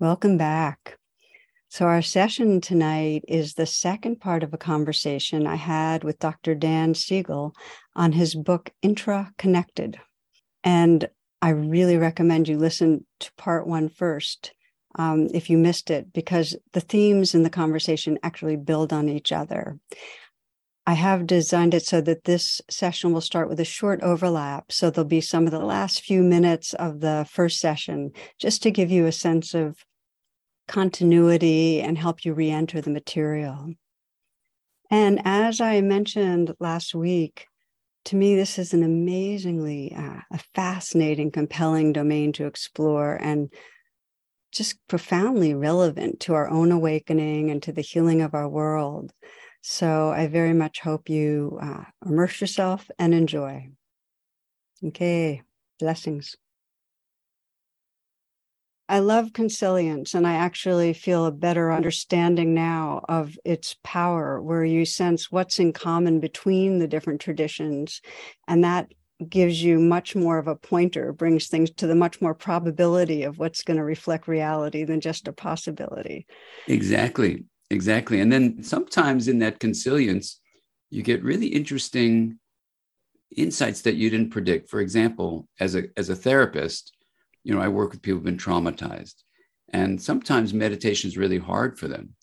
Welcome back. So, our session tonight is the second part of a conversation I had with Dr. Dan Siegel on his book, IntraConnected. And I really recommend you listen to part one first um, if you missed it, because the themes in the conversation actually build on each other. I have designed it so that this session will start with a short overlap. So there'll be some of the last few minutes of the first session, just to give you a sense of continuity and help you re enter the material. And as I mentioned last week, to me, this is an amazingly uh, a fascinating, compelling domain to explore and just profoundly relevant to our own awakening and to the healing of our world. So I very much hope you uh, immerse yourself and enjoy. Okay, blessings. I love consilience, and I actually feel a better understanding now of its power, where you sense what's in common between the different traditions. And that gives you much more of a pointer, brings things to the much more probability of what's going to reflect reality than just a possibility. Exactly. Exactly. And then sometimes in that consilience, you get really interesting insights that you didn't predict. For example, as a, as a therapist, you know, I work with people who've been traumatized. And sometimes meditation is really hard for them,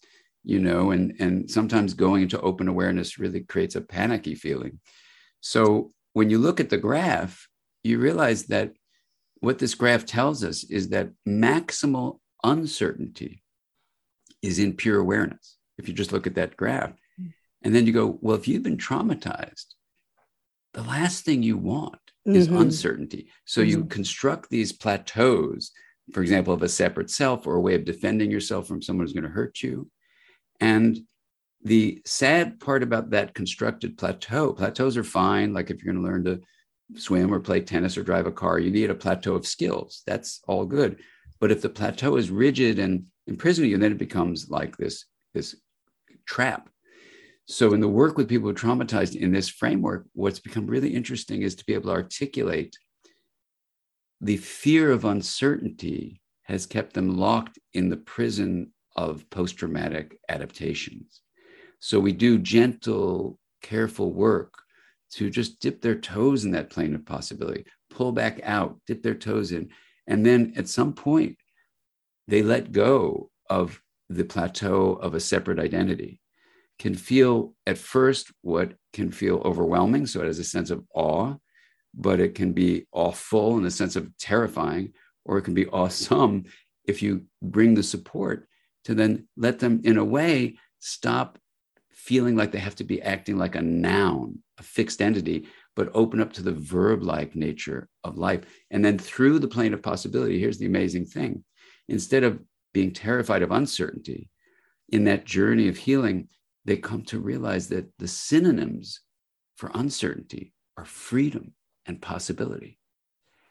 you know, and, and sometimes going into open awareness really creates a panicky feeling. So when you look at the graph, you realize that what this graph tells us is that maximal uncertainty is in pure awareness. If you just look at that graph, mm. and then you go, well, if you've been traumatized, the last thing you want is mm-hmm. uncertainty. So mm-hmm. you construct these plateaus, for example, of a separate self or a way of defending yourself from someone who's going to hurt you. And the sad part about that constructed plateau, plateaus are fine. Like if you're going to learn to swim or play tennis or drive a car, you need a plateau of skills. That's all good. But if the plateau is rigid and imprisoning you, then it becomes like this, this trap. So, in the work with people who are traumatized in this framework, what's become really interesting is to be able to articulate the fear of uncertainty has kept them locked in the prison of post traumatic adaptations. So, we do gentle, careful work to just dip their toes in that plane of possibility, pull back out, dip their toes in. And then at some point, they let go of the plateau of a separate identity can feel at first what can feel overwhelming. So it has a sense of awe, but it can be awful in the sense of terrifying, or it can be awesome if you bring the support to then let them, in a way, stop feeling like they have to be acting like a noun, a fixed entity, but open up to the verb like nature of life. And then through the plane of possibility, here's the amazing thing instead of being terrified of uncertainty, in that journey of healing, they come to realize that the synonyms for uncertainty are freedom and possibility.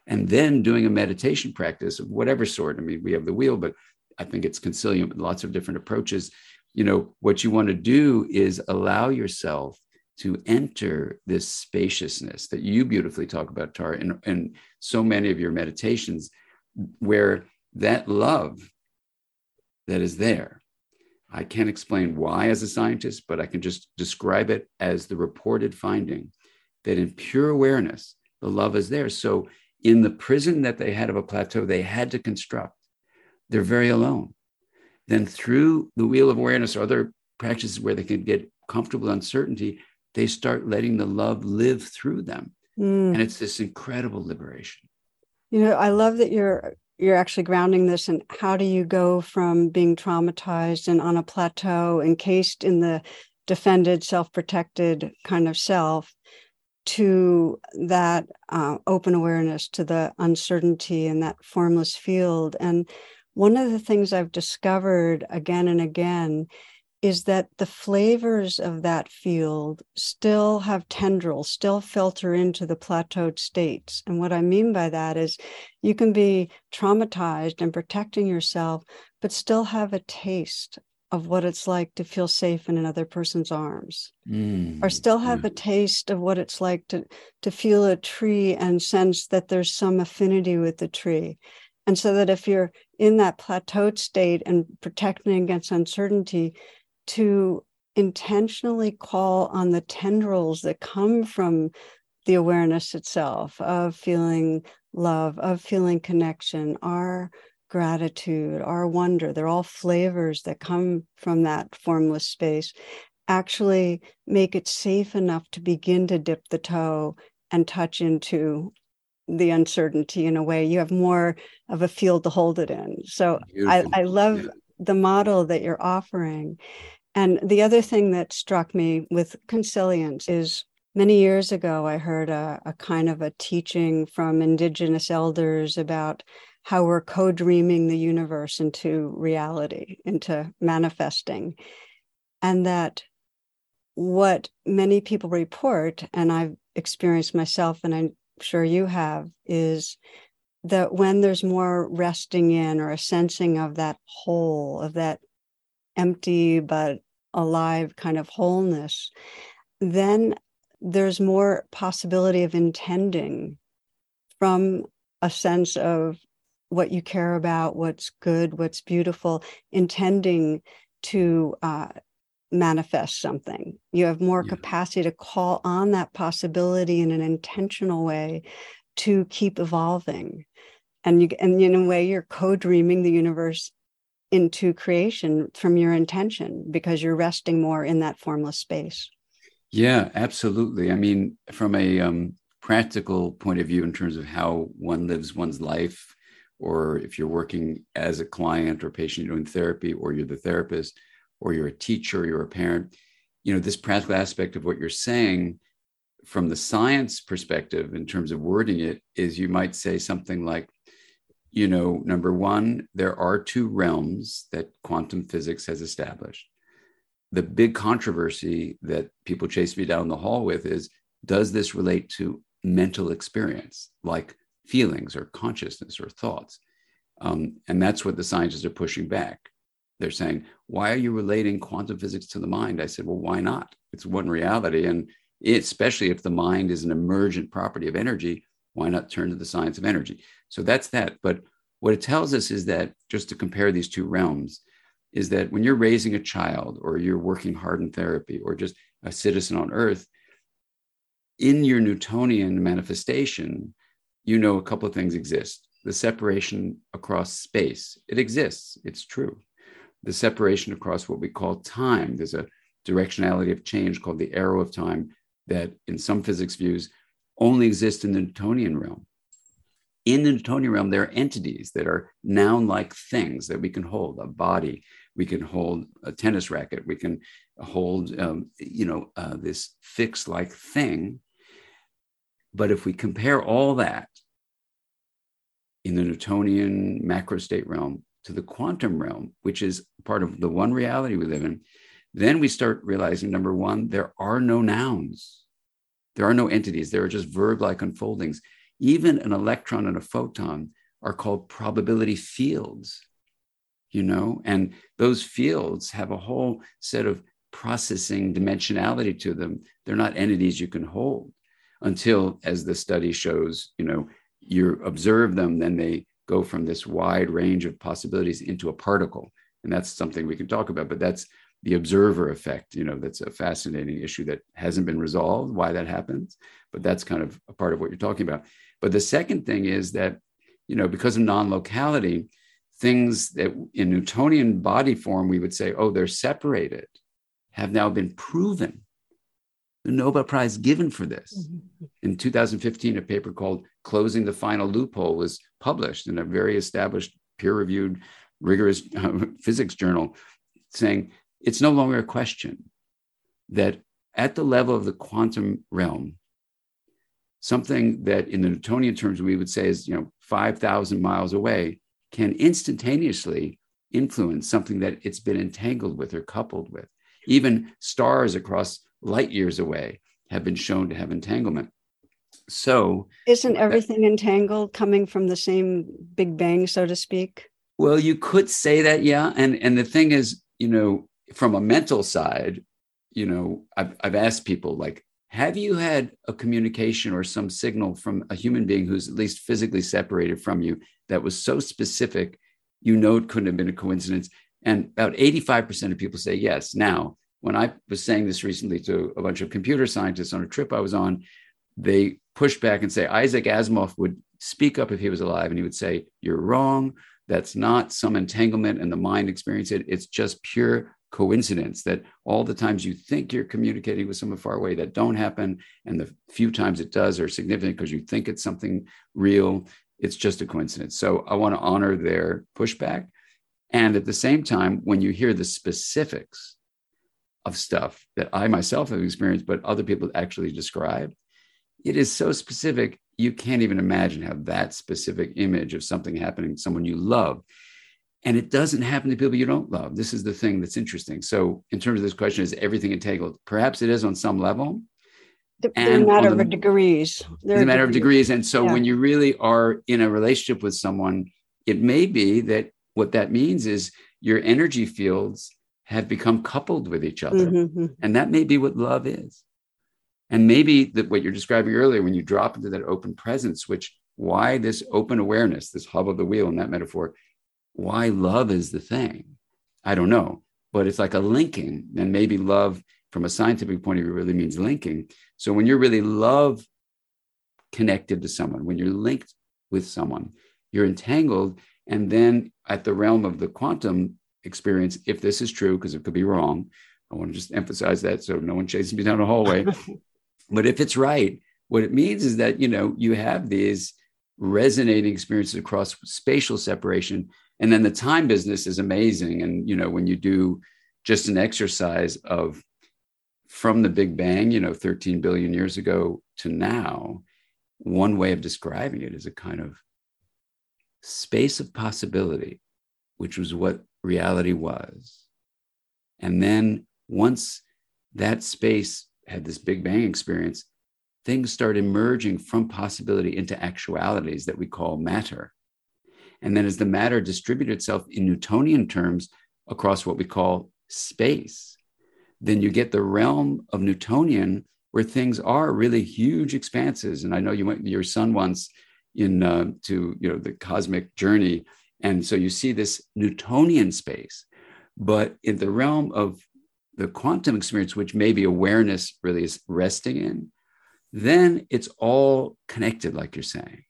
And then doing a meditation practice of whatever sort. I mean, we have the wheel, but I think it's consilient with lots of different approaches. You know, what you want to do is allow yourself to enter this spaciousness that you beautifully talk about, Tara, in so many of your meditations, where that love that is there I can't explain why as a scientist, but I can just describe it as the reported finding that in pure awareness, the love is there. So, in the prison that they had of a plateau, they had to construct. They're very alone. Then, through the wheel of awareness or other practices where they can get comfortable uncertainty, they start letting the love live through them. Mm. And it's this incredible liberation. You know, I love that you're you're actually grounding this and how do you go from being traumatized and on a plateau encased in the defended self-protected kind of self to that uh, open awareness to the uncertainty and that formless field. And one of the things I've discovered again and again is that the flavors of that field still have tendrils, still filter into the plateaued states. And what I mean by that is you can be traumatized and protecting yourself, but still have a taste of what it's like to feel safe in another person's arms. Mm, or still have a taste of what it's like to to feel a tree and sense that there's some affinity with the tree. And so that if you're in that plateaued state and protecting against uncertainty to intentionally call on the tendrils that come from the awareness itself of feeling love, of feeling connection, our gratitude, our wonder. They're all flavors that come from that formless space. Actually, make it safe enough to begin to dip the toe and touch into the uncertainty in a way you have more of a field to hold it in. So I, I love yeah. the model that you're offering. And the other thing that struck me with consilience is many years ago, I heard a, a kind of a teaching from Indigenous elders about how we're co dreaming the universe into reality, into manifesting. And that what many people report, and I've experienced myself, and I'm sure you have, is that when there's more resting in or a sensing of that whole, of that empty but alive kind of wholeness, then there's more possibility of intending from a sense of what you care about, what's good, what's beautiful, intending to uh, manifest something. You have more yeah. capacity to call on that possibility in an intentional way to keep evolving. And you and in a way, you're co-dreaming the universe into creation from your intention because you're resting more in that formless space. Yeah, absolutely. I mean, from a um, practical point of view, in terms of how one lives one's life, or if you're working as a client or patient doing therapy, or you're the therapist, or you're a teacher, or you're a parent, you know, this practical aspect of what you're saying from the science perspective, in terms of wording it, is you might say something like, you know, number one, there are two realms that quantum physics has established. The big controversy that people chase me down the hall with is does this relate to mental experience, like feelings or consciousness or thoughts? Um, and that's what the scientists are pushing back. They're saying, why are you relating quantum physics to the mind? I said, well, why not? It's one reality. And especially if the mind is an emergent property of energy, why not turn to the science of energy? So that's that. But what it tells us is that, just to compare these two realms, is that when you're raising a child or you're working hard in therapy or just a citizen on earth, in your Newtonian manifestation, you know a couple of things exist. The separation across space, it exists, it's true. The separation across what we call time, there's a directionality of change called the arrow of time that, in some physics views, only exists in the Newtonian realm in the Newtonian realm, there are entities that are noun like things that we can hold a body, we can hold a tennis racket, we can hold, um, you know, uh, this fixed like thing. But if we compare all that in the Newtonian macro state realm to the quantum realm, which is part of the one reality we live in, then we start realizing number one, there are no nouns. There are no entities. There are just verb like unfoldings even an electron and a photon are called probability fields you know? And those fields have a whole set of processing dimensionality to them. They're not entities you can hold until as the study shows you know you observe them then they go from this wide range of possibilities into a particle. And that's something we can talk about but that's the observer effect you know that's a fascinating issue that hasn't been resolved why that happens but that's kind of a part of what you're talking about but the second thing is that, you know, because of non locality, things that in Newtonian body form, we would say, oh, they're separated, have now been proven. The Nobel Prize given for this. Mm-hmm. In 2015, a paper called Closing the Final Loophole was published in a very established, peer reviewed, rigorous uh, physics journal saying it's no longer a question that at the level of the quantum realm, something that in the Newtonian terms we would say is, you know, 5,000 miles away can instantaneously influence something that it's been entangled with or coupled with. Even stars across light years away have been shown to have entanglement. So, isn't uh, everything that, entangled coming from the same big bang, so to speak? Well, you could say that, yeah. And and the thing is, you know, from a mental side, you know, I've, I've asked people like, have you had a communication or some signal from a human being who's at least physically separated from you that was so specific, you know, it couldn't have been a coincidence? And about 85% of people say yes. Now, when I was saying this recently to a bunch of computer scientists on a trip I was on, they pushed back and say Isaac Asimov would speak up if he was alive and he would say, You're wrong. That's not some entanglement and the mind experience it. It's just pure coincidence that all the times you think you're communicating with someone far away that don't happen and the few times it does are significant because you think it's something real it's just a coincidence. So i want to honor their pushback. And at the same time when you hear the specifics of stuff that i myself have experienced but other people actually describe it is so specific you can't even imagine how that specific image of something happening someone you love and it doesn't happen to people you don't love. This is the thing that's interesting. So, in terms of this question, is everything entangled? Perhaps it is on some level. The, and a matter the, of degrees. A matter degrees. of degrees. And so, yeah. when you really are in a relationship with someone, it may be that what that means is your energy fields have become coupled with each other. Mm-hmm. And that may be what love is. And maybe that what you're describing earlier, when you drop into that open presence, which why this open awareness, this hub of the wheel in that metaphor, why love is the thing. I don't know, but it's like a linking. And maybe love, from a scientific point of view, really means linking. So when you're really love connected to someone, when you're linked with someone, you're entangled. And then at the realm of the quantum experience, if this is true, because it could be wrong, I want to just emphasize that so no one chases me down the hallway. but if it's right, what it means is that you know you have these resonating experiences across spatial separation and then the time business is amazing. And you know when you do just an exercise of from the big bang you know 13 billion years ago to now one way of describing it is a kind of space of possibility which was what reality was. And then once that space had this big bang experience things start emerging from possibility into actualities that we call matter and then as the matter distributed itself in Newtonian terms across what we call space, then you get the realm of Newtonian where things are really huge expanses. And I know you went your son once in uh, to you know the cosmic journey, and so you see this Newtonian space. But in the realm of the quantum experience, which maybe awareness really is resting in, then it's all connected, like you're saying.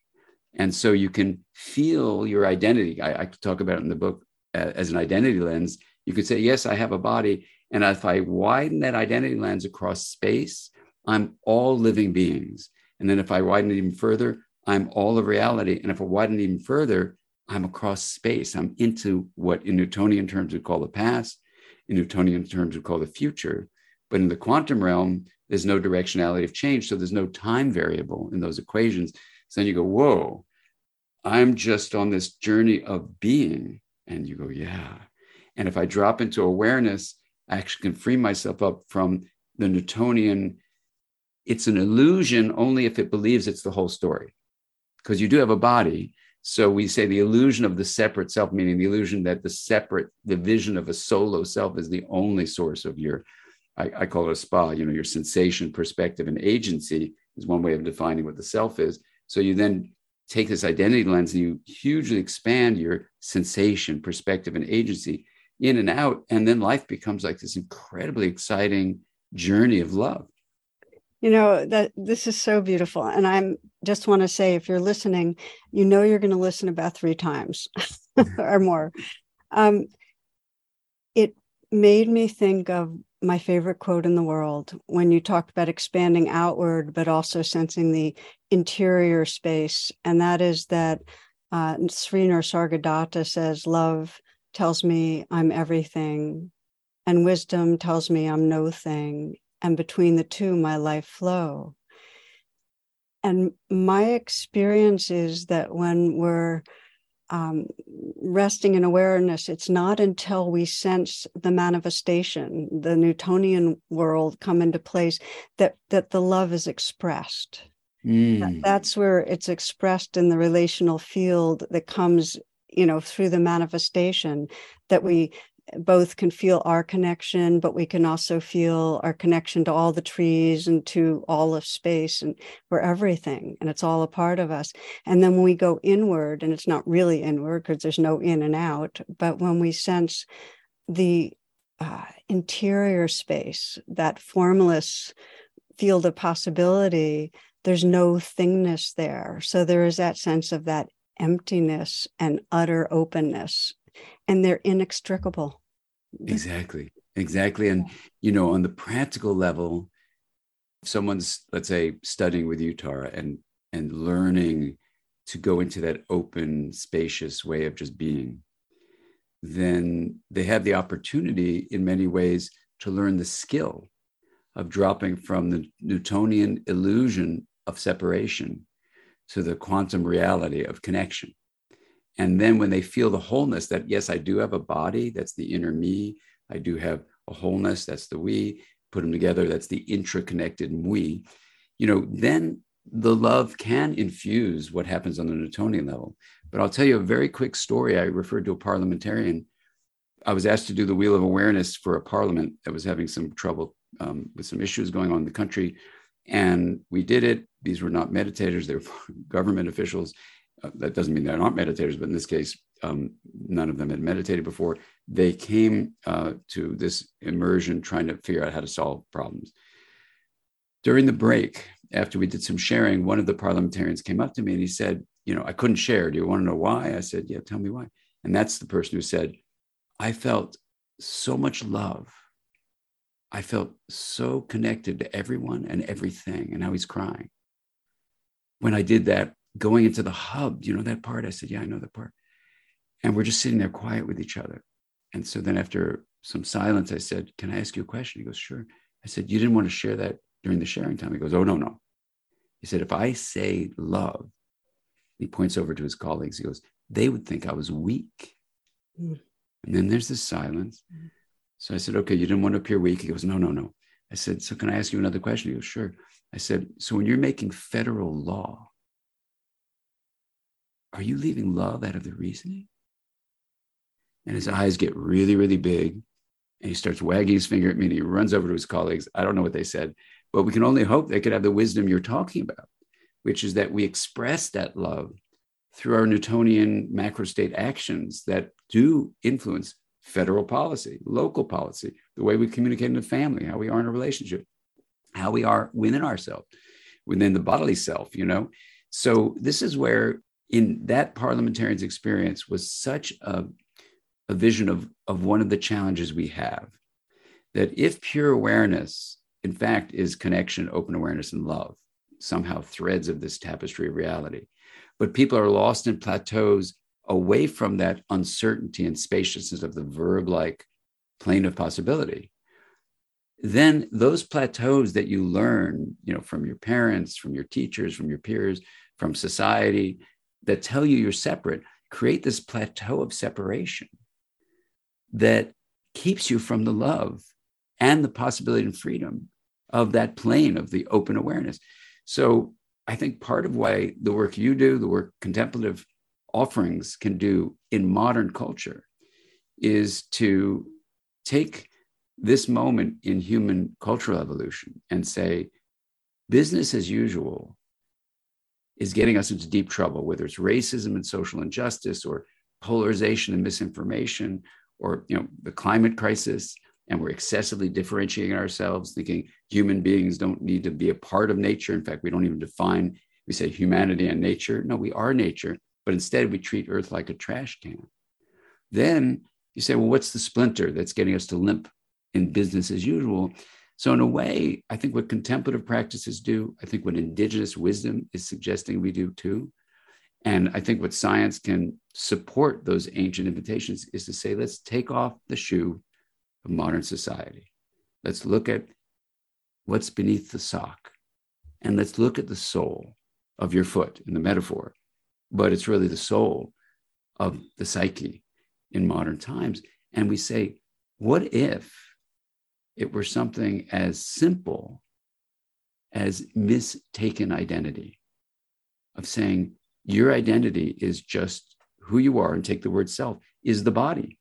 And so you can feel your identity. I, I talk about it in the book uh, as an identity lens. You could say, yes, I have a body. And if I widen that identity lens across space, I'm all living beings. And then if I widen it even further, I'm all of reality. And if I widen it even further, I'm across space. I'm into what in Newtonian terms we call the past, in Newtonian terms we call the future. But in the quantum realm, there's no directionality of change. So there's no time variable in those equations. So then you go, whoa, I'm just on this journey of being. And you go, yeah. And if I drop into awareness, I actually can free myself up from the Newtonian. It's an illusion only if it believes it's the whole story, because you do have a body. So we say the illusion of the separate self, meaning the illusion that the separate, the vision of a solo self is the only source of your, I, I call it a spa, you know, your sensation, perspective, and agency is one way of defining what the self is. So you then take this identity lens and you hugely expand your sensation, perspective, and agency in and out. And then life becomes like this incredibly exciting journey of love. You know, that this is so beautiful. And I'm just want to say if you're listening, you know you're going to listen about three times or more. Um, it made me think of my favorite quote in the world when you talked about expanding outward, but also sensing the interior space. And that is that uh, Sri Nisargadatta says, Love tells me I'm everything, and wisdom tells me I'm no thing. And between the two, my life flow. And my experience is that when we're um, resting in awareness, it's not until we sense the manifestation, the Newtonian world come into place, that that the love is expressed. Mm. That's where it's expressed in the relational field that comes, you know, through the manifestation that we both can feel our connection, but we can also feel our connection to all the trees and to all of space and we're everything and it's all a part of us. And then when we go inward, and it's not really inward because there's no in and out, but when we sense the uh, interior space, that formless field of possibility, there's no thingness there. So there is that sense of that emptiness and utter openness and they're inextricable. Exactly. Exactly. And, you know, on the practical level, someone's, let's say, studying with you, Tara, and and learning to go into that open, spacious way of just being, then they have the opportunity in many ways to learn the skill of dropping from the Newtonian illusion of separation to the quantum reality of connection. And then when they feel the wholeness that, yes, I do have a body, that's the inner me. I do have a wholeness, that's the we. Put them together, that's the intraconnected we. You know, then the love can infuse what happens on the Newtonian level. But I'll tell you a very quick story. I referred to a parliamentarian. I was asked to do the Wheel of Awareness for a parliament that was having some trouble um, with some issues going on in the country. And we did it. These were not meditators, they were government officials. Uh, that doesn't mean they're not meditators, but in this case, um, none of them had meditated before. They came uh, to this immersion trying to figure out how to solve problems. During the break, after we did some sharing, one of the parliamentarians came up to me and he said, You know, I couldn't share. Do you want to know why? I said, Yeah, tell me why. And that's the person who said, I felt so much love. I felt so connected to everyone and everything. And now he's crying. When I did that going into the hub, you know that part? I said, Yeah, I know that part. And we're just sitting there quiet with each other. And so then after some silence, I said, Can I ask you a question? He goes, Sure. I said, You didn't want to share that during the sharing time. He goes, Oh, no, no. He said, If I say love, he points over to his colleagues. He goes, They would think I was weak. Mm. And then there's this silence. Mm. So I said, Okay, you didn't want to appear weak. He goes, No, no, no. I said, So can I ask you another question? He goes, Sure. I said, So when you're making federal law, are you leaving love out of the reasoning? And his eyes get really, really big. And he starts wagging his finger at me and he runs over to his colleagues. I don't know what they said, but we can only hope they could have the wisdom you're talking about, which is that we express that love through our Newtonian macro state actions that do influence federal policy, local policy, the way we communicate in the family, how we are in a relationship, how we are within ourselves, within the bodily self, you know? So this is where in that parliamentarian's experience was such a, a vision of, of one of the challenges we have that if pure awareness, in fact, is connection, open awareness, and love, somehow threads of this tapestry of reality, but people are lost in plateaus away from that uncertainty and spaciousness of the verb like plane of possibility then those plateaus that you learn you know from your parents from your teachers from your peers from society that tell you you're separate create this plateau of separation that keeps you from the love and the possibility and freedom of that plane of the open awareness. So I think part of why the work you do, the work contemplative offerings can do in modern culture is to take this moment in human cultural evolution and say, business as usual is getting us into deep trouble, whether it's racism and social injustice or polarization and misinformation or you know the climate crisis and we're excessively differentiating ourselves thinking human beings don't need to be a part of nature. In fact we don't even define we say humanity and nature. No we are nature but instead we treat earth like a trash can. Then you say well what's the splinter that's getting us to limp in business as usual so, in a way, I think what contemplative practices do, I think what indigenous wisdom is suggesting we do too. And I think what science can support those ancient invitations is to say, let's take off the shoe of modern society. Let's look at what's beneath the sock. And let's look at the sole of your foot in the metaphor. But it's really the soul of the psyche in modern times. And we say, what if it were something as simple as mistaken identity of saying your identity is just who you are and take the word self is the body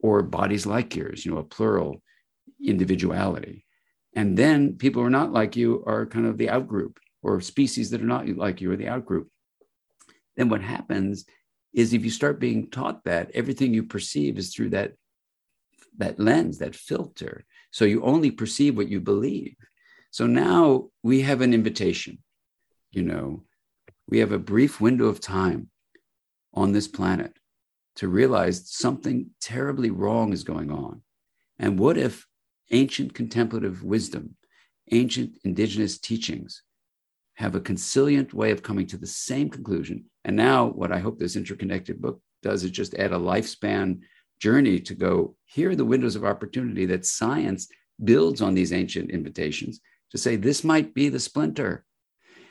or bodies like yours, you know, a plural individuality. And then people who are not like you are kind of the outgroup or species that are not like you are the outgroup. Then what happens is if you start being taught that, everything you perceive is through that, that lens, that filter. So you only perceive what you believe. So now we have an invitation, you know, we have a brief window of time on this planet to realize something terribly wrong is going on. And what if ancient contemplative wisdom, ancient indigenous teachings have a consilient way of coming to the same conclusion? And now, what I hope this IntraConnected book does is just add a lifespan journey to go here are the windows of opportunity that science builds on these ancient invitations to say this might be the splinter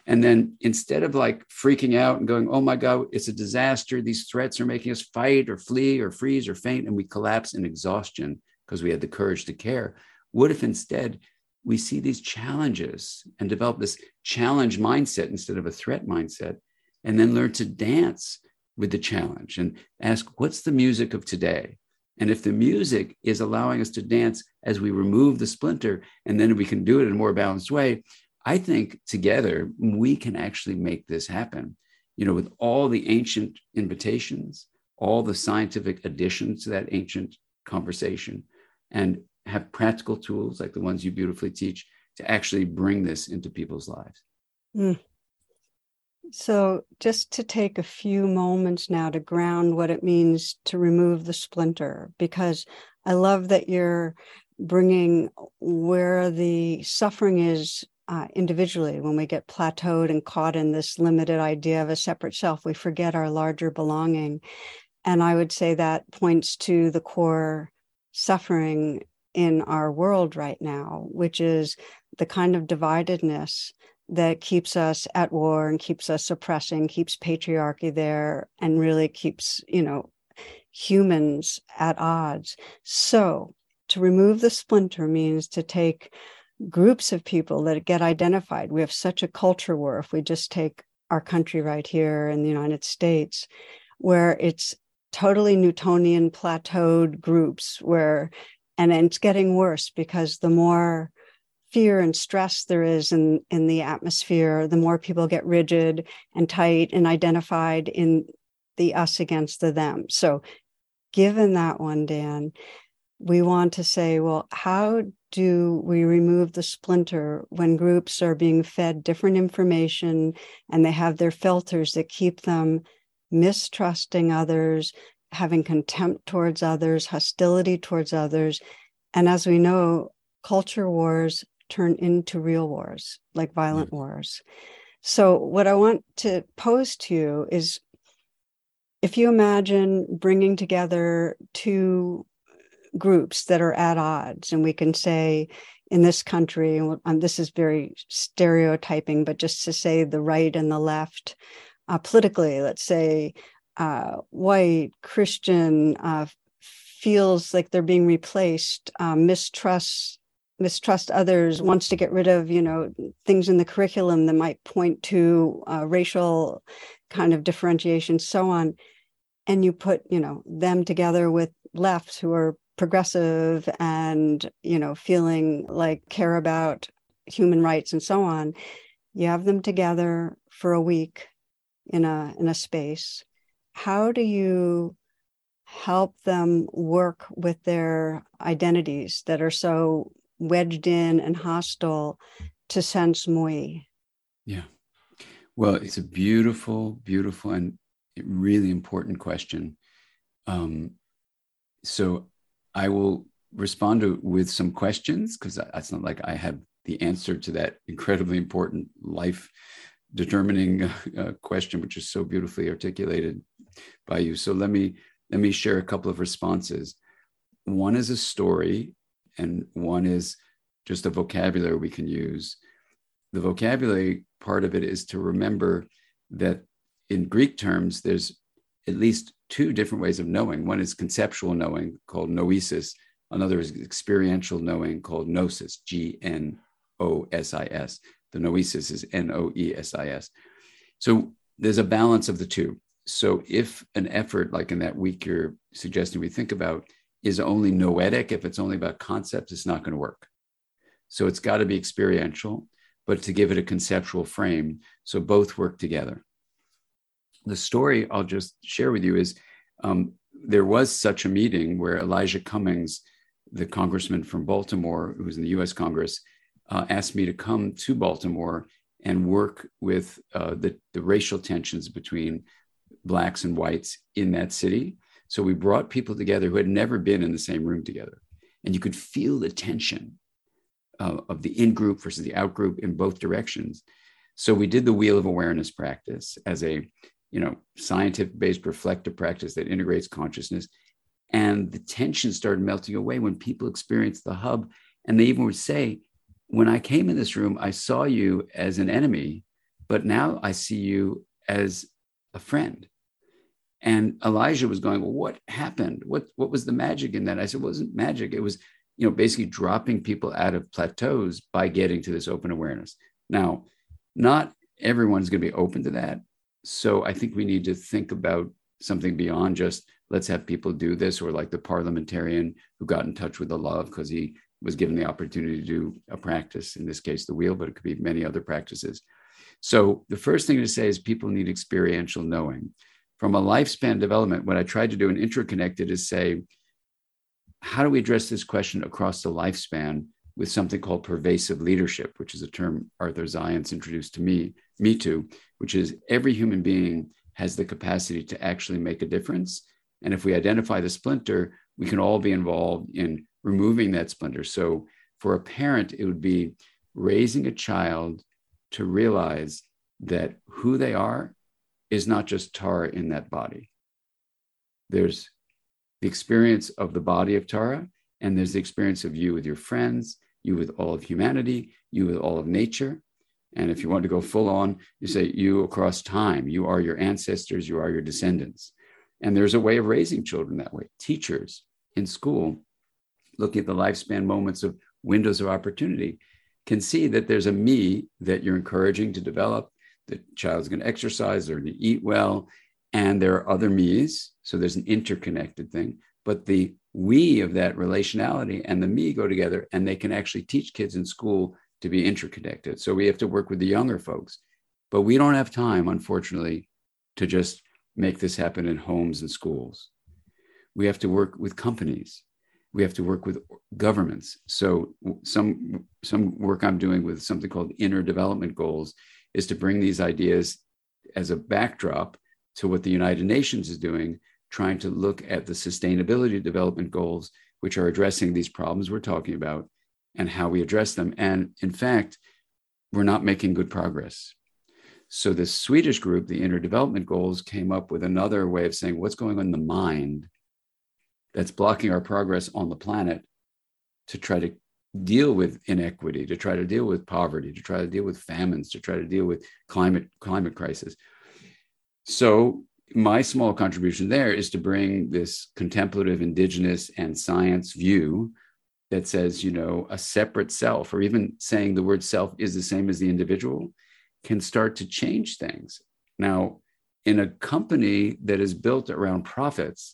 and then instead of like freaking out and going, oh my God, it's a disaster, these threats are making us fight or flee or freeze or faint, and we collapse in exhaustion because we had the courage to care. What if instead we see these challenges and develop this challenge mindset instead of a threat mindset, and then learn to dance with the challenge and ask, what's the music of today? And if the music is allowing us to dance as we remove the splinter, and then we can do it in a more balanced way, I think together we can actually make this happen. You know, with all the ancient invitations, all the scientific additions to that ancient conversation, and have practical tools like the ones you beautifully teach to actually bring this into people's lives. Mm. So, just to take a few moments now to ground what it means to remove the splinter, because I love that you're bringing where the suffering is uh, individually. When we get plateaued and caught in this limited idea of a separate self we forget our larger belonging. And i would say that points to the core suffering in our world right now which is the kind of dividedness that keeps us at war and keeps us suppressing keeps patriarchy there and really keeps you know humans at odds so to remove the splinter means to take groups of people that get identified. We have such a culture war. If we just take our country right here in the United States, where it's totally Newtonian plateaued groups, where, and it's getting worse because the more fear and stress there is in, in the atmosphere, the more people get rigid and tight and identified in the us against the them. So, given that one, Dan, we want to say, well, how do we remove the splinter when groups are being fed different information and they have their filters that keep them mistrusting others, having contempt towards others, hostility towards others? And as we know, culture wars turn into real wars, like violent mm-hmm. wars. So, what I want to pose to you is if you imagine bringing together two groups that are at odds and we can say in this country and this is very stereotyping but just to say the right and the left uh, politically let's say uh, white christian uh, feels like they're being replaced um, mistrust mistrust others wants to get rid of you know things in the curriculum that might point to uh, racial kind of differentiation so on. And you put you know them together with lefts who are progressive and you know feeling like care about human rights and so on. You have them together for a week in a in a space. How do you help them work with their identities that are so wedged in and hostile to sense moi yeah well it's a beautiful beautiful and really important question um, so I will respond to with some questions because it's not like I have the answer to that incredibly important life determining uh, question, which is so beautifully articulated by you. So let me let me share a couple of responses. One is a story, and one is just a vocabulary we can use. The vocabulary part of it is to remember that in Greek terms, there's at least two different ways of knowing. One is conceptual knowing called noesis, another is experiential knowing called gnosis, G N O S I S. The noesis is N O E S I S. So there's a balance of the two. So if an effort like in that week you're suggesting we think about is only noetic, if it's only about concepts, it's not going to work. So it's got to be experiential, but to give it a conceptual frame. So both work together. The story I'll just share with you is um, there was such a meeting where Elijah Cummings, the congressman from Baltimore, who was in the US Congress, uh, asked me to come to Baltimore and work with uh, the, the racial tensions between blacks and whites in that city. So we brought people together who had never been in the same room together. And you could feel the tension uh, of the in group versus the out group in both directions. So we did the wheel of awareness practice as a you know scientific based reflective practice that integrates consciousness and the tension started melting away when people experienced the hub and they even would say when i came in this room i saw you as an enemy but now i see you as a friend and elijah was going well what happened? What what was the magic in that? I said it wasn't magic. It was you know basically dropping people out of plateaus by getting to this open awareness. Now not everyone's going to be open to that. So i think we need to think about something beyond just let's have people do this or like the parliamentarian who got in touch with the love because he was given the opportunity to do a practice in this case the wheel but it could be many other practices. So the first thing to say is people need experiential knowing from a lifespan development what i tried to do in IntraConnected is say how do we address this question across the lifespan with something called pervasive leadership, which is a term Arthur Zajonc introduced to me, me too, which is every human being has the capacity to actually make a difference. And if we identify the splinter, we can all be involved in removing that splinter. So for a parent, it would be raising a child to realize that who they are is not just Tara in that body. There's the experience of the body of Tara, and there's the experience of you with your friends, you with all of humanity, you with all of nature. And if you want to go full on, you say you across time, you are your ancestors, you are your descendants. And there's a way of raising children that way. Teachers in school, looking at the lifespan moments of windows of opportunity, can see that there's a me that you're encouraging to develop. The child's going to exercise or to eat well. And there are other me's. So there's an interconnected thing. But the we of that relationality and the me go together and they can actually teach kids in school to be interconnected. So we have to work with the younger folks. But we don't have time, unfortunately, to just make this happen in homes and schools. We have to work with companies. We have to work with governments. So some some work I'm doing with something called inner development goals is to bring these ideas as a backdrop to what the United Nations is doing trying to look at the sustainability development goals, which are addressing these problems we're talking about and how we address them. And in fact, we're not making good progress. So the Swedish group, the Inner Development Goals, came up with another way of saying what's going on in the mind that's blocking our progress on the planet to try to deal with inequity, to try to deal with poverty, to try to deal with famines, to try to deal with climate climate crisis. So my small contribution there is to bring this contemplative, indigenous, and science view that says, you know, a separate self, or even saying the word self is the same as the individual, can start to change things. Now, in a company that is built around profits,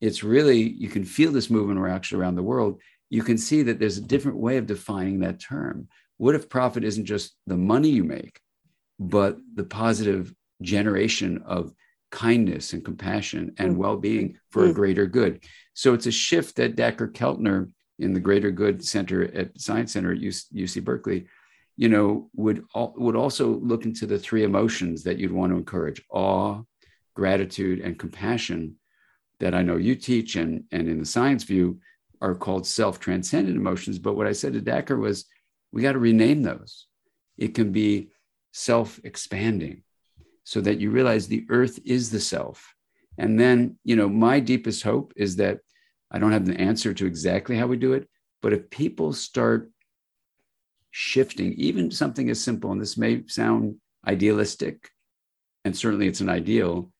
it's really, you can feel this movement actually around the world. You can see that there's a different way of defining that term. What if profit isn't just the money you make, but the positive generation of kindness and compassion and mm. well-being for mm. a greater good. So it's a shift that Dacher Keltner in the Greater Good Center at Science Center at UC Berkeley, you know, would would also look into the three emotions that you'd want to encourage: awe, gratitude, and compassion. That I know you teach, and and in the science view, are called self-transcendent emotions. But what I said to Dacher was, we got to rename those. It can be self-expanding so that you realize the earth is the self. And then, you know, my deepest hope is that I don't have the answer to exactly how we do it, but if people start shifting, even something as simple, and this may sound idealistic, and certainly it's an ideal,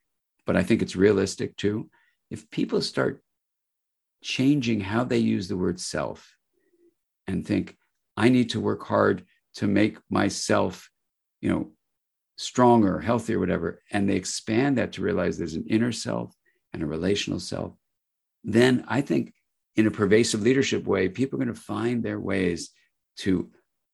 but I think it's realistic too. If people start changing how they use the word self and think, I need to work hard to make myself, you know, stronger, healthier, whatever, and they expand that to realize there's an inner self and a relational self, then I think in a pervasive leadership way, people are going to find their ways to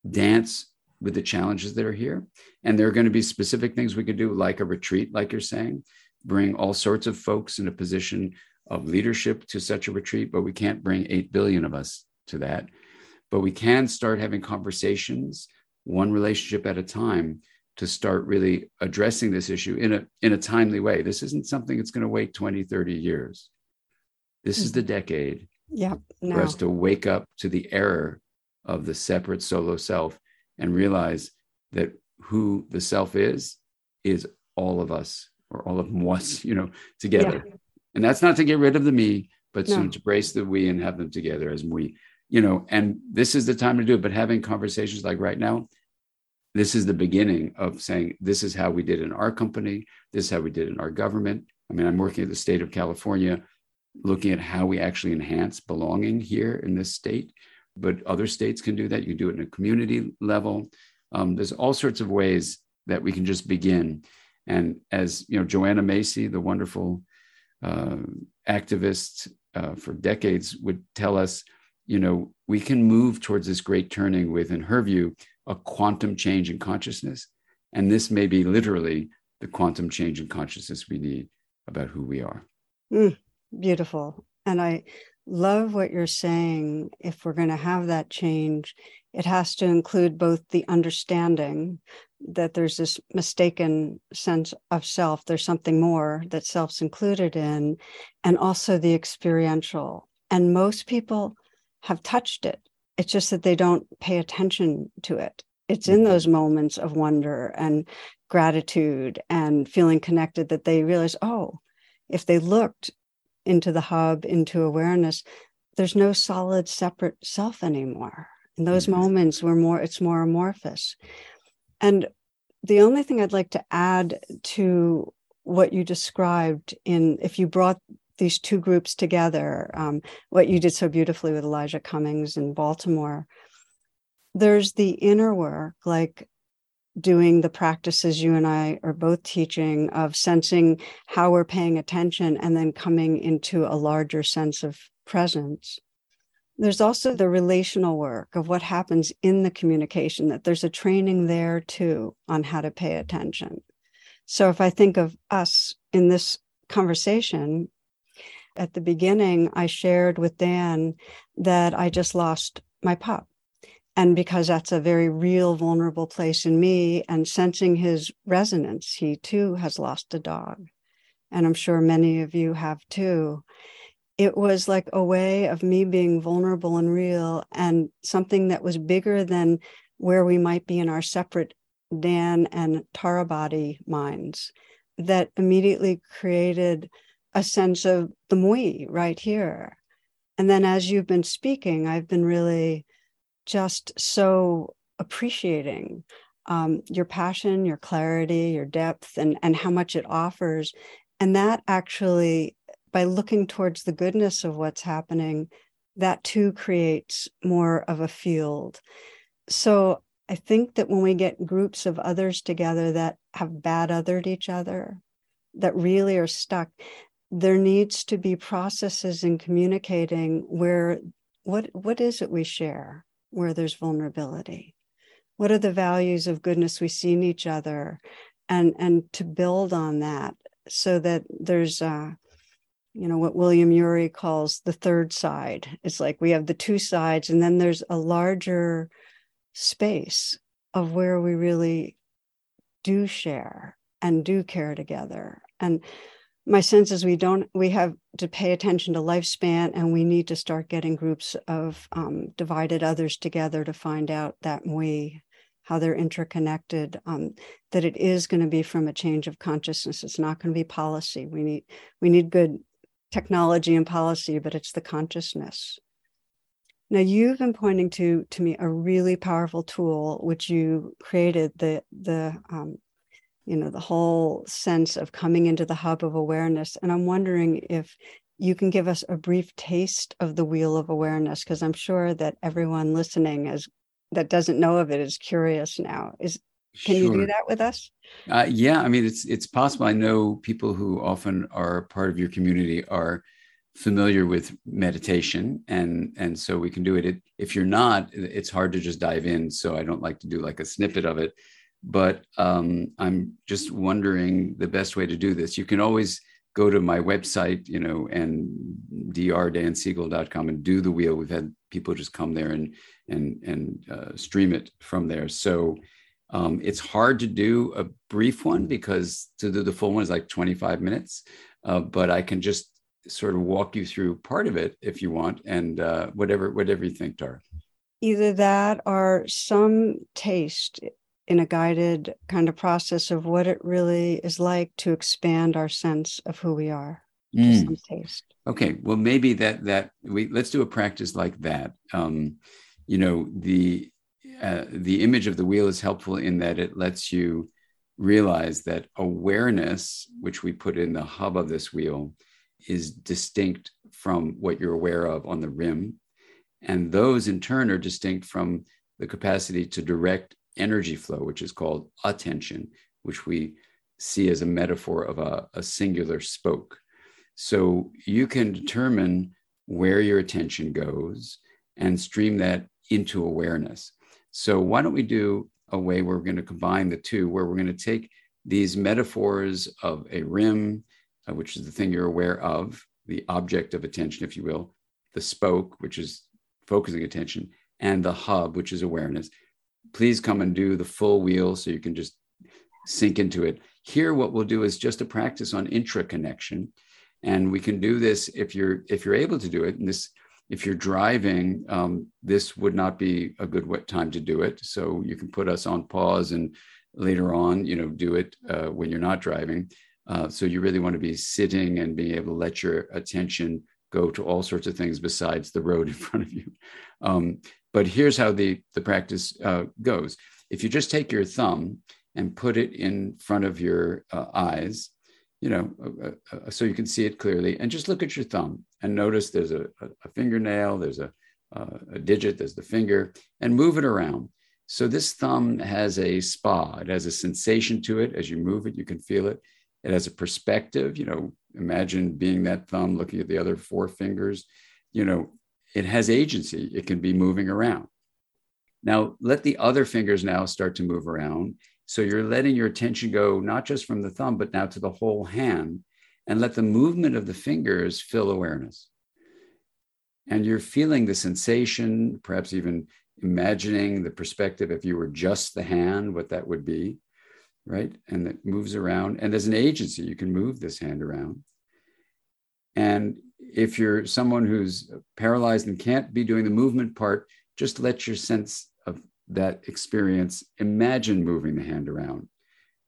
dance with the challenges that are here. And there are going to be specific things we could do, like a retreat, like you're saying, bring all sorts of folks in a position of leadership to such a retreat, but we can't bring 8 billion of us to that. But we can start having conversations, one relationship at a time, to start really addressing this issue in a, in a timely way. This isn't something that's going to wait 20, 30 years. This is the decade yeah, no. for us to wake up to the error of the separate solo self and realize that who the self is is all of us or all of us you know together yeah. And that's not to get rid of the me but no. to embrace the we and have them together as we you know and this is the time to do it but having conversations like right now this is the beginning of saying this is how we did in our company this is how we did in our government i mean i'm working at the state of california looking at how we actually enhance belonging here in this state but other states can do that. You do it in a community level. Um, there's all sorts of ways that we can just begin. And as you know, Joanna Macy, the wonderful uh, activist uh, for decades, would tell us, you know, we can move towards this great turning with, in her view, a quantum change in consciousness. And this may be literally the quantum change in consciousness we need about who we are. Mm, beautiful. And I love what you're saying. If we're going to have that change, it has to include both the understanding that there's this mistaken sense of self, there's something more that self's included in, and also the experiential. And most people have touched it. It's just that they don't pay attention to it. It's in mm-hmm. those moments of wonder and gratitude and feeling connected that they realize, oh, if they looked into the hub, into awareness, there's no solid separate self anymore. In those mm-hmm. moments, we're more, it's more amorphous. And the only thing I'd like to add to what you described in if you brought these two groups together, um, what you did so beautifully with Elijah Cummings in Baltimore, there's the inner work, like doing the practices you and I are both teaching of sensing how we're paying attention and then coming into a larger sense of presence. There's also the relational work of what happens in the communication, that there's a training there too on how to pay attention. So if I think of us in this conversation, at the beginning, I shared with Dan that I just lost my pup and because that's a very real vulnerable place in me and sensing his resonance he too has lost a dog. And i'm sure many of you have too it was like a way of me being vulnerable and real and something that was bigger than where we might be in our separate dan and tara body minds that immediately created a sense of the MWe right here and then as you've been speaking i've been really just so appreciating um, your passion, your clarity, your depth, and, and how much it offers. And that actually, by looking towards the goodness of what's happening, that too creates more of a field. So I think that when we get groups of others together that have bad othered each other, that really are stuck, there needs to be processes in communicating where what what is it we share where there's vulnerability? What are the values of goodness we see in each other? And, and to build on that so that there's, uh, you know, what William Ury calls the third side. It's like we have the two sides, and then there's a larger space of where we really do share and do care together. And my sense is we don't we have to pay attention to lifespan and we need to start getting groups of um, divided others together to find out that we how they're interconnected um, that it is going to be from a change of consciousness it's not going to be policy we need we need good technology and policy but it's the consciousness now you've been pointing to to me a really powerful tool which you created the the um, you know, the whole sense of coming into the hub of awareness. And I'm wondering if you can give us a brief taste of the wheel of awareness, because I'm sure that everyone listening is that doesn't know of it is curious now. Is can sure. you do that with us? Uh, yeah, I mean it's it's possible. I know people who often are part of your community are familiar with meditation, and and so we can do it. it. If you're not, it's hard to just dive in. So I don't like to do like a snippet of it. But um, I'm just wondering the best way to do this. You can always go to my website, you know, and drdansiegel.com and do the wheel. We've had people just come there and and and uh, stream it from there. So um, it's hard to do a brief one because to do the full one is like 25 minutes, uh, but I can just sort of walk you through part of it if you want, and uh, whatever whatever you think, Tara. Either that or some taste in a guided kind of process of what it really is like to expand our sense of who we are. Mm. Some taste. Okay, well maybe that that we let's do a practice like that. Um, you know the uh, the image of the wheel is helpful in that it lets you realize that awareness, which we put in the hub of this wheel, is distinct from what you're aware of on the rim. And those in turn are distinct from the capacity to direct energy flow, which is called attention, which we see as a metaphor of a, a singular spoke. So you can determine where your attention goes and stream that into awareness. So, why don't we do a way where we're going to combine the two, where we're going to take these metaphors of a rim, uh, which is the thing you're aware of, the object of attention, if you will, the spoke, which is focusing attention, and the hub, which is awareness. Please come and do the full wheel so you can just sink into it. Here, what we'll do is just a practice on intra connection. And we can do this if you're if you're able to do it. And this if you're driving, um, this would not be a good time to do it. So you can put us on pause and later on, you know, do it uh, when you're not driving. Uh, so you really want to be sitting and being able to let your attention go to all sorts of things besides the road in front of you. Um, but here's how the the practice uh, goes. If you just take your thumb and put it in front of your uh, eyes, you know, uh, uh, uh, so you can see it clearly. And just look at your thumb and notice there's a, a fingernail, there's a, a digit, there's the finger, and move it around. So this thumb has a spa. It has a sensation to it. As you move it, you can feel it. It has a perspective. You know, imagine being that thumb looking at the other four fingers. You know, it has agency. It can be moving around. Now, let the other fingers now start to move around so you're letting your attention go not just from the thumb, but now to the whole hand and let the movement of the fingers fill awareness. And you're feeling the sensation, perhaps even imagining the perspective if you were just the hand, what that would be, right? And it moves around. And there's an agency, you can move this hand around. And if you're someone who's paralyzed and can't be doing the movement part, just let your sense that experience, imagine moving the hand around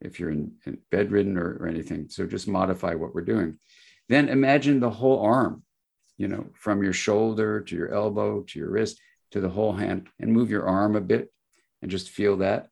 if you're in, in bedridden or, or anything. So just modify what we're doing. Then imagine the whole arm, you know, from your shoulder to your elbow to your wrist to the whole hand and move your arm a bit and just feel that.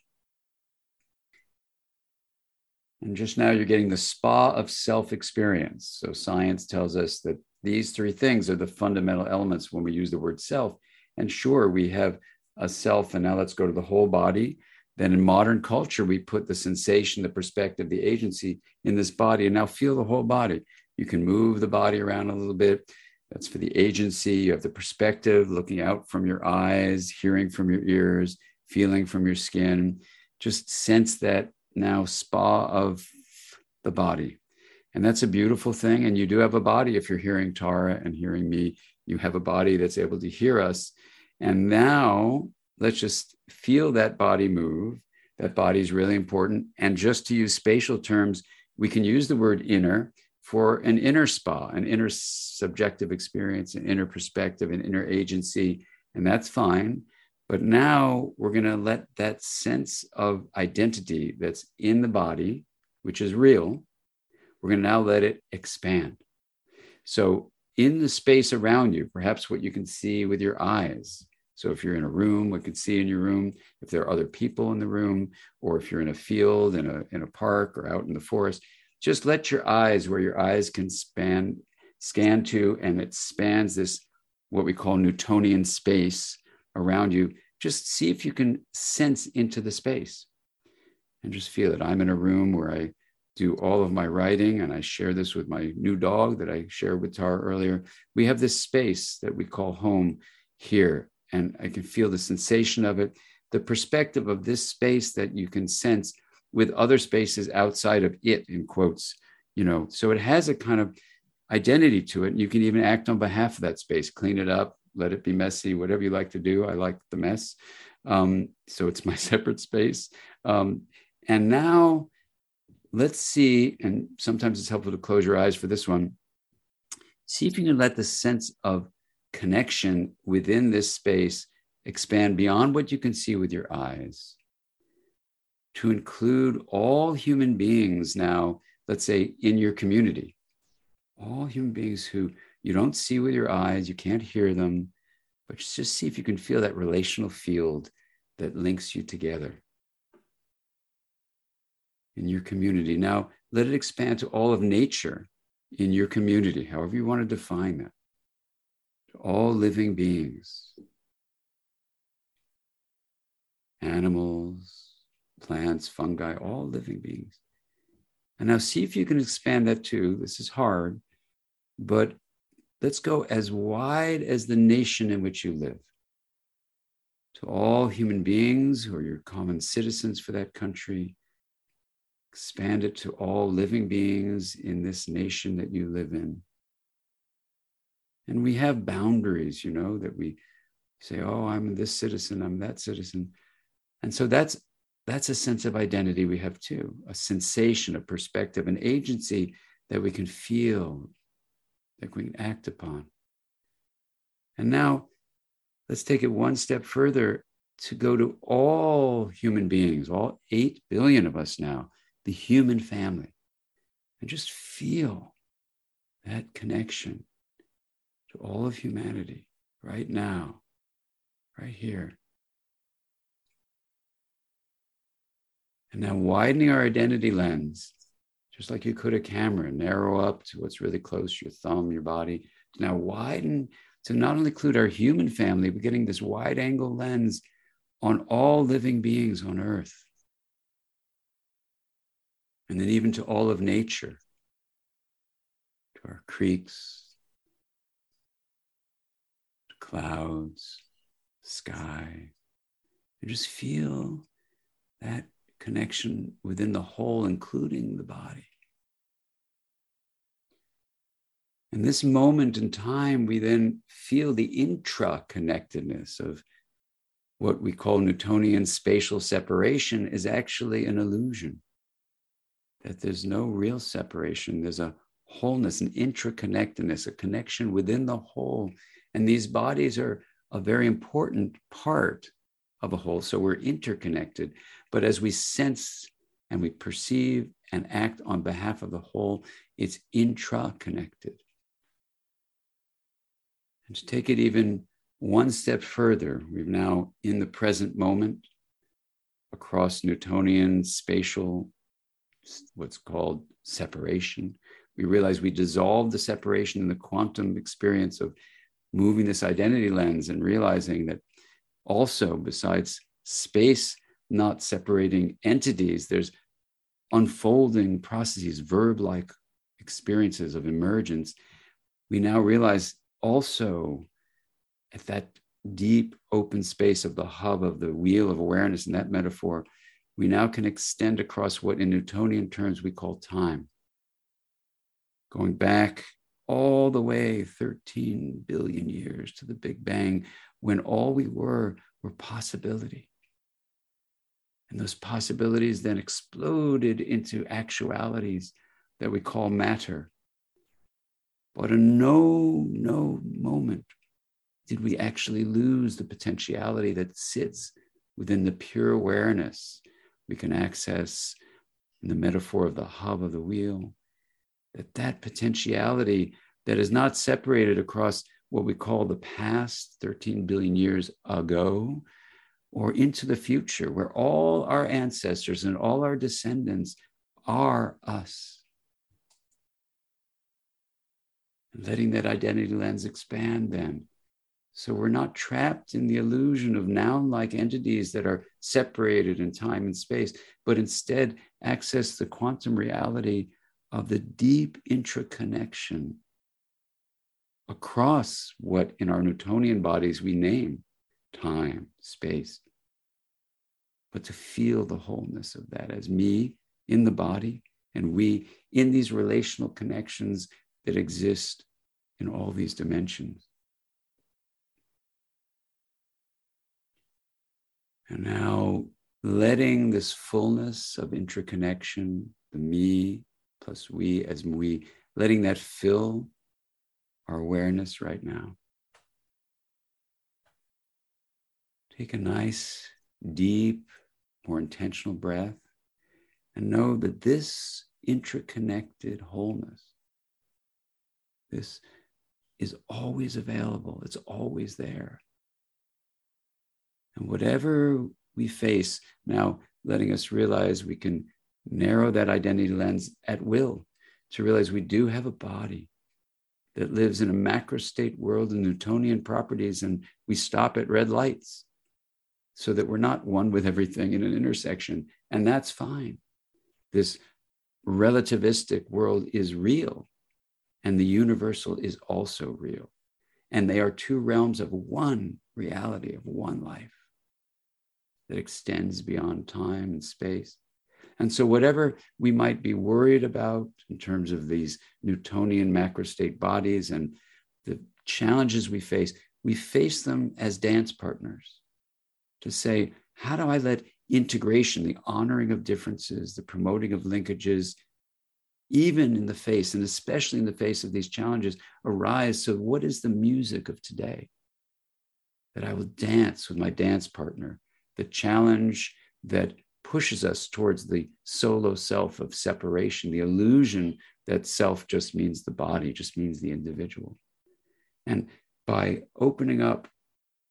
And just now you're getting the spa of self experience. So science tells us that these three things are the fundamental elements when we use the word self. And sure, we have a self, and now let's go to the whole body. Then in modern culture, we put the sensation, the perspective, the agency in this body, and now feel the whole body. You can move the body around a little bit. That's for the agency. You have the perspective, looking out from your eyes, hearing from your ears, feeling from your skin. Just sense that now spa of the body. And that's a beautiful thing. And you do have a body. If you're hearing Tara and hearing me, you have a body that's able to hear us. And now let's just feel that body move. That body is really important. And just to use spatial terms, we can use the word inner for an inner spa, an inner subjective experience, an inner perspective, an inner agency. And that's fine. But now we're going to let that sense of identity that's in the body, which is real, we're going to now let it expand. So, in the space around you, perhaps what you can see with your eyes, So if you're in a room, we can see in your room. If there are other people in the room, or if you're in a field, in a, in a park, or out in the forest, just let your eyes, where your eyes can span, scan to, and it spans this, what we call Newtonian space around you. Just see if you can sense into the space and just feel it. I'm in a room where I do all of my writing, and I share this with my new dog that I shared with Tara earlier. We have this space that we call home here, and I can feel the sensation of it, the perspective of this space that you can sense with other spaces outside of it, in quotes, you know. So it has a kind of identity to it. You can even act on behalf of that space, clean it up, let it be messy, whatever you like to do. I like the mess. Um, so it's my separate space. Um, and now let's see, and sometimes it's helpful to close your eyes for this one. See if you can let the sense of connection within this space expand beyond what you can see with your eyes to include all human beings now, let's say in your community, all human beings who you don't see with your eyes, you can't hear them, but just see if you can feel that relational field that links you together in your community. Now, let it expand to all of nature in your community, however you want to define that, to all living beings, animals, plants, fungi, all living beings. And now see if you can expand that too. This is hard, but let's go as wide as the nation in which you live. To all human beings who are your common citizens for that country, expand it to all living beings in this nation that you live in. And we have boundaries, you know, that we say, oh, I'm this citizen, I'm that citizen. And so that's that's a sense of identity we have too, a sensation, a perspective, an agency that we can feel, that we can act upon. And now let's take it one step further to go to all human beings, all 8 billion of us now, the human family, and just feel that connection to all of humanity right now, right here. And now widening our identity lens, just like you could a camera, narrow up to what's really close, your thumb, your body. Now widen to not only include our human family, but getting this wide angle lens on all living beings on earth and then even to all of nature, to our creeks, to clouds, sky, and just feel that connection within the whole, including the body. In this moment in time, we then feel the intra connectedness of what we call Newtonian spatial separation is actually an illusion that there's no real separation. There's a wholeness, an interconnectedness, a connection within the whole. And these bodies are a very important part of a whole. So we're interconnected. But as we sense and we perceive and act on behalf of the whole, it's intra-connected. And to take it even one step further, we've now in the present moment across Newtonian spatial what's called separation. We realize we dissolve the separation in the quantum experience of moving this identity lens and realizing that also, besides space not separating entities, there's unfolding processes, verb like experiences of emergence. We now realize also at that deep open space of the hub of the wheel of awareness in that metaphor, we now can extend across what in Newtonian terms we call time. Going back all the way 13 billion years to the Big Bang, when all we were were possibility. And those possibilities then exploded into actualities that we call matter. But in no, no moment did we actually lose the potentiality that sits within the pure awareness we can access in the metaphor of the hub of the wheel, that that potentiality that is not separated across what we call the past 13 billion years ago or into the future, where all our ancestors and all our descendants are us. letting that identity lens expand then. So we're not trapped in the illusion of noun like entities that are separated in time and space, but instead access the quantum reality of the deep intraconnection across what in our Newtonian bodies we name time, space, but to feel the wholeness of that as me in the body and we in these relational connections that exist in all these dimensions. And now letting this fullness of interconnection, the me plus we as we, letting that fill our awareness right now. Take a nice, deep, more intentional breath and know that this interconnected wholeness, this is always available, it's always there. And whatever we face, now letting us realize we can narrow that identity lens at will to realize we do have a body that lives in a macro state world in Newtonian properties, and we stop at red lights so that we're not one with everything in an intersection. And that's fine. This relativistic world is real, and the universal is also real. And they are two realms of one reality, of one life that extends beyond time and space. And so, whatever we might be worried about in terms of these Newtonian macrostate bodies and the challenges we face, we face them as dance partners to say, how do I let integration, the honoring of differences, the promoting of linkages, even in the face, and especially in the face of these challenges, arise? So, what is the music of today? That I will dance with my dance partner, the challenge that pushes us towards the solo self of separation, the illusion that self just means the body, just means the individual. And by opening up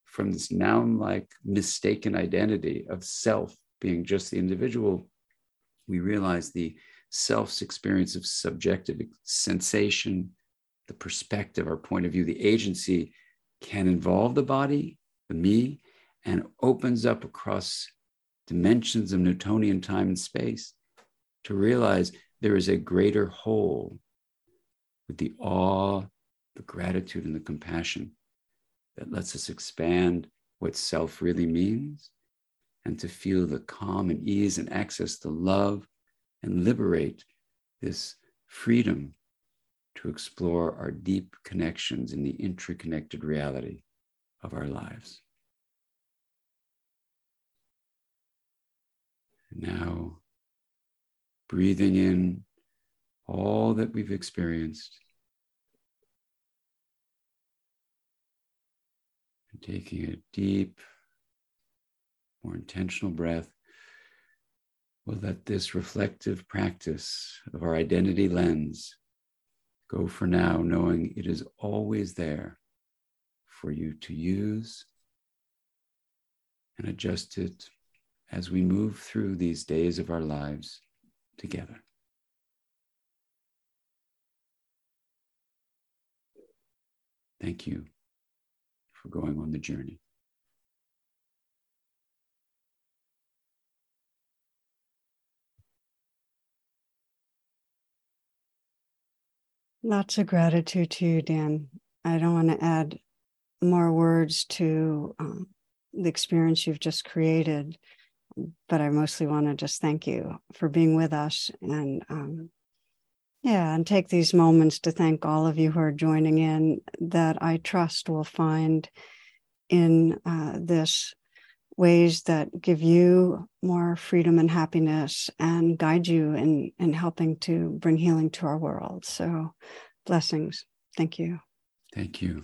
from this noun like mistaken identity of self being just the individual, we realize the self's experience of subjective sensation, the perspective, our point of view, the agency can involve the body, the me, and opens up across dimensions of Newtonian time and space to realize there is a greater whole with the awe, the gratitude, and the compassion that lets us expand what self really means and to feel the calm and ease and access the love and liberate this freedom to explore our deep connections in the interconnected reality of our lives. Now, breathing in all that we've experienced. And taking a deep, more intentional breath. We'll let this reflective practice of our identity lens go for now, knowing it is always there for you to use and adjust it as we move through these days of our lives together. Thank you for going on the journey. Lots of gratitude to you, Dan. I don't want to add more words to um, the experience you've just created but I mostly want to just thank you for being with us and um, yeah, and take these moments to thank all of you who are joining in that I trust will find in uh, this ways that give you more freedom and happiness and guide you in, in helping to bring healing to our world. So, blessings. Thank you. Thank you.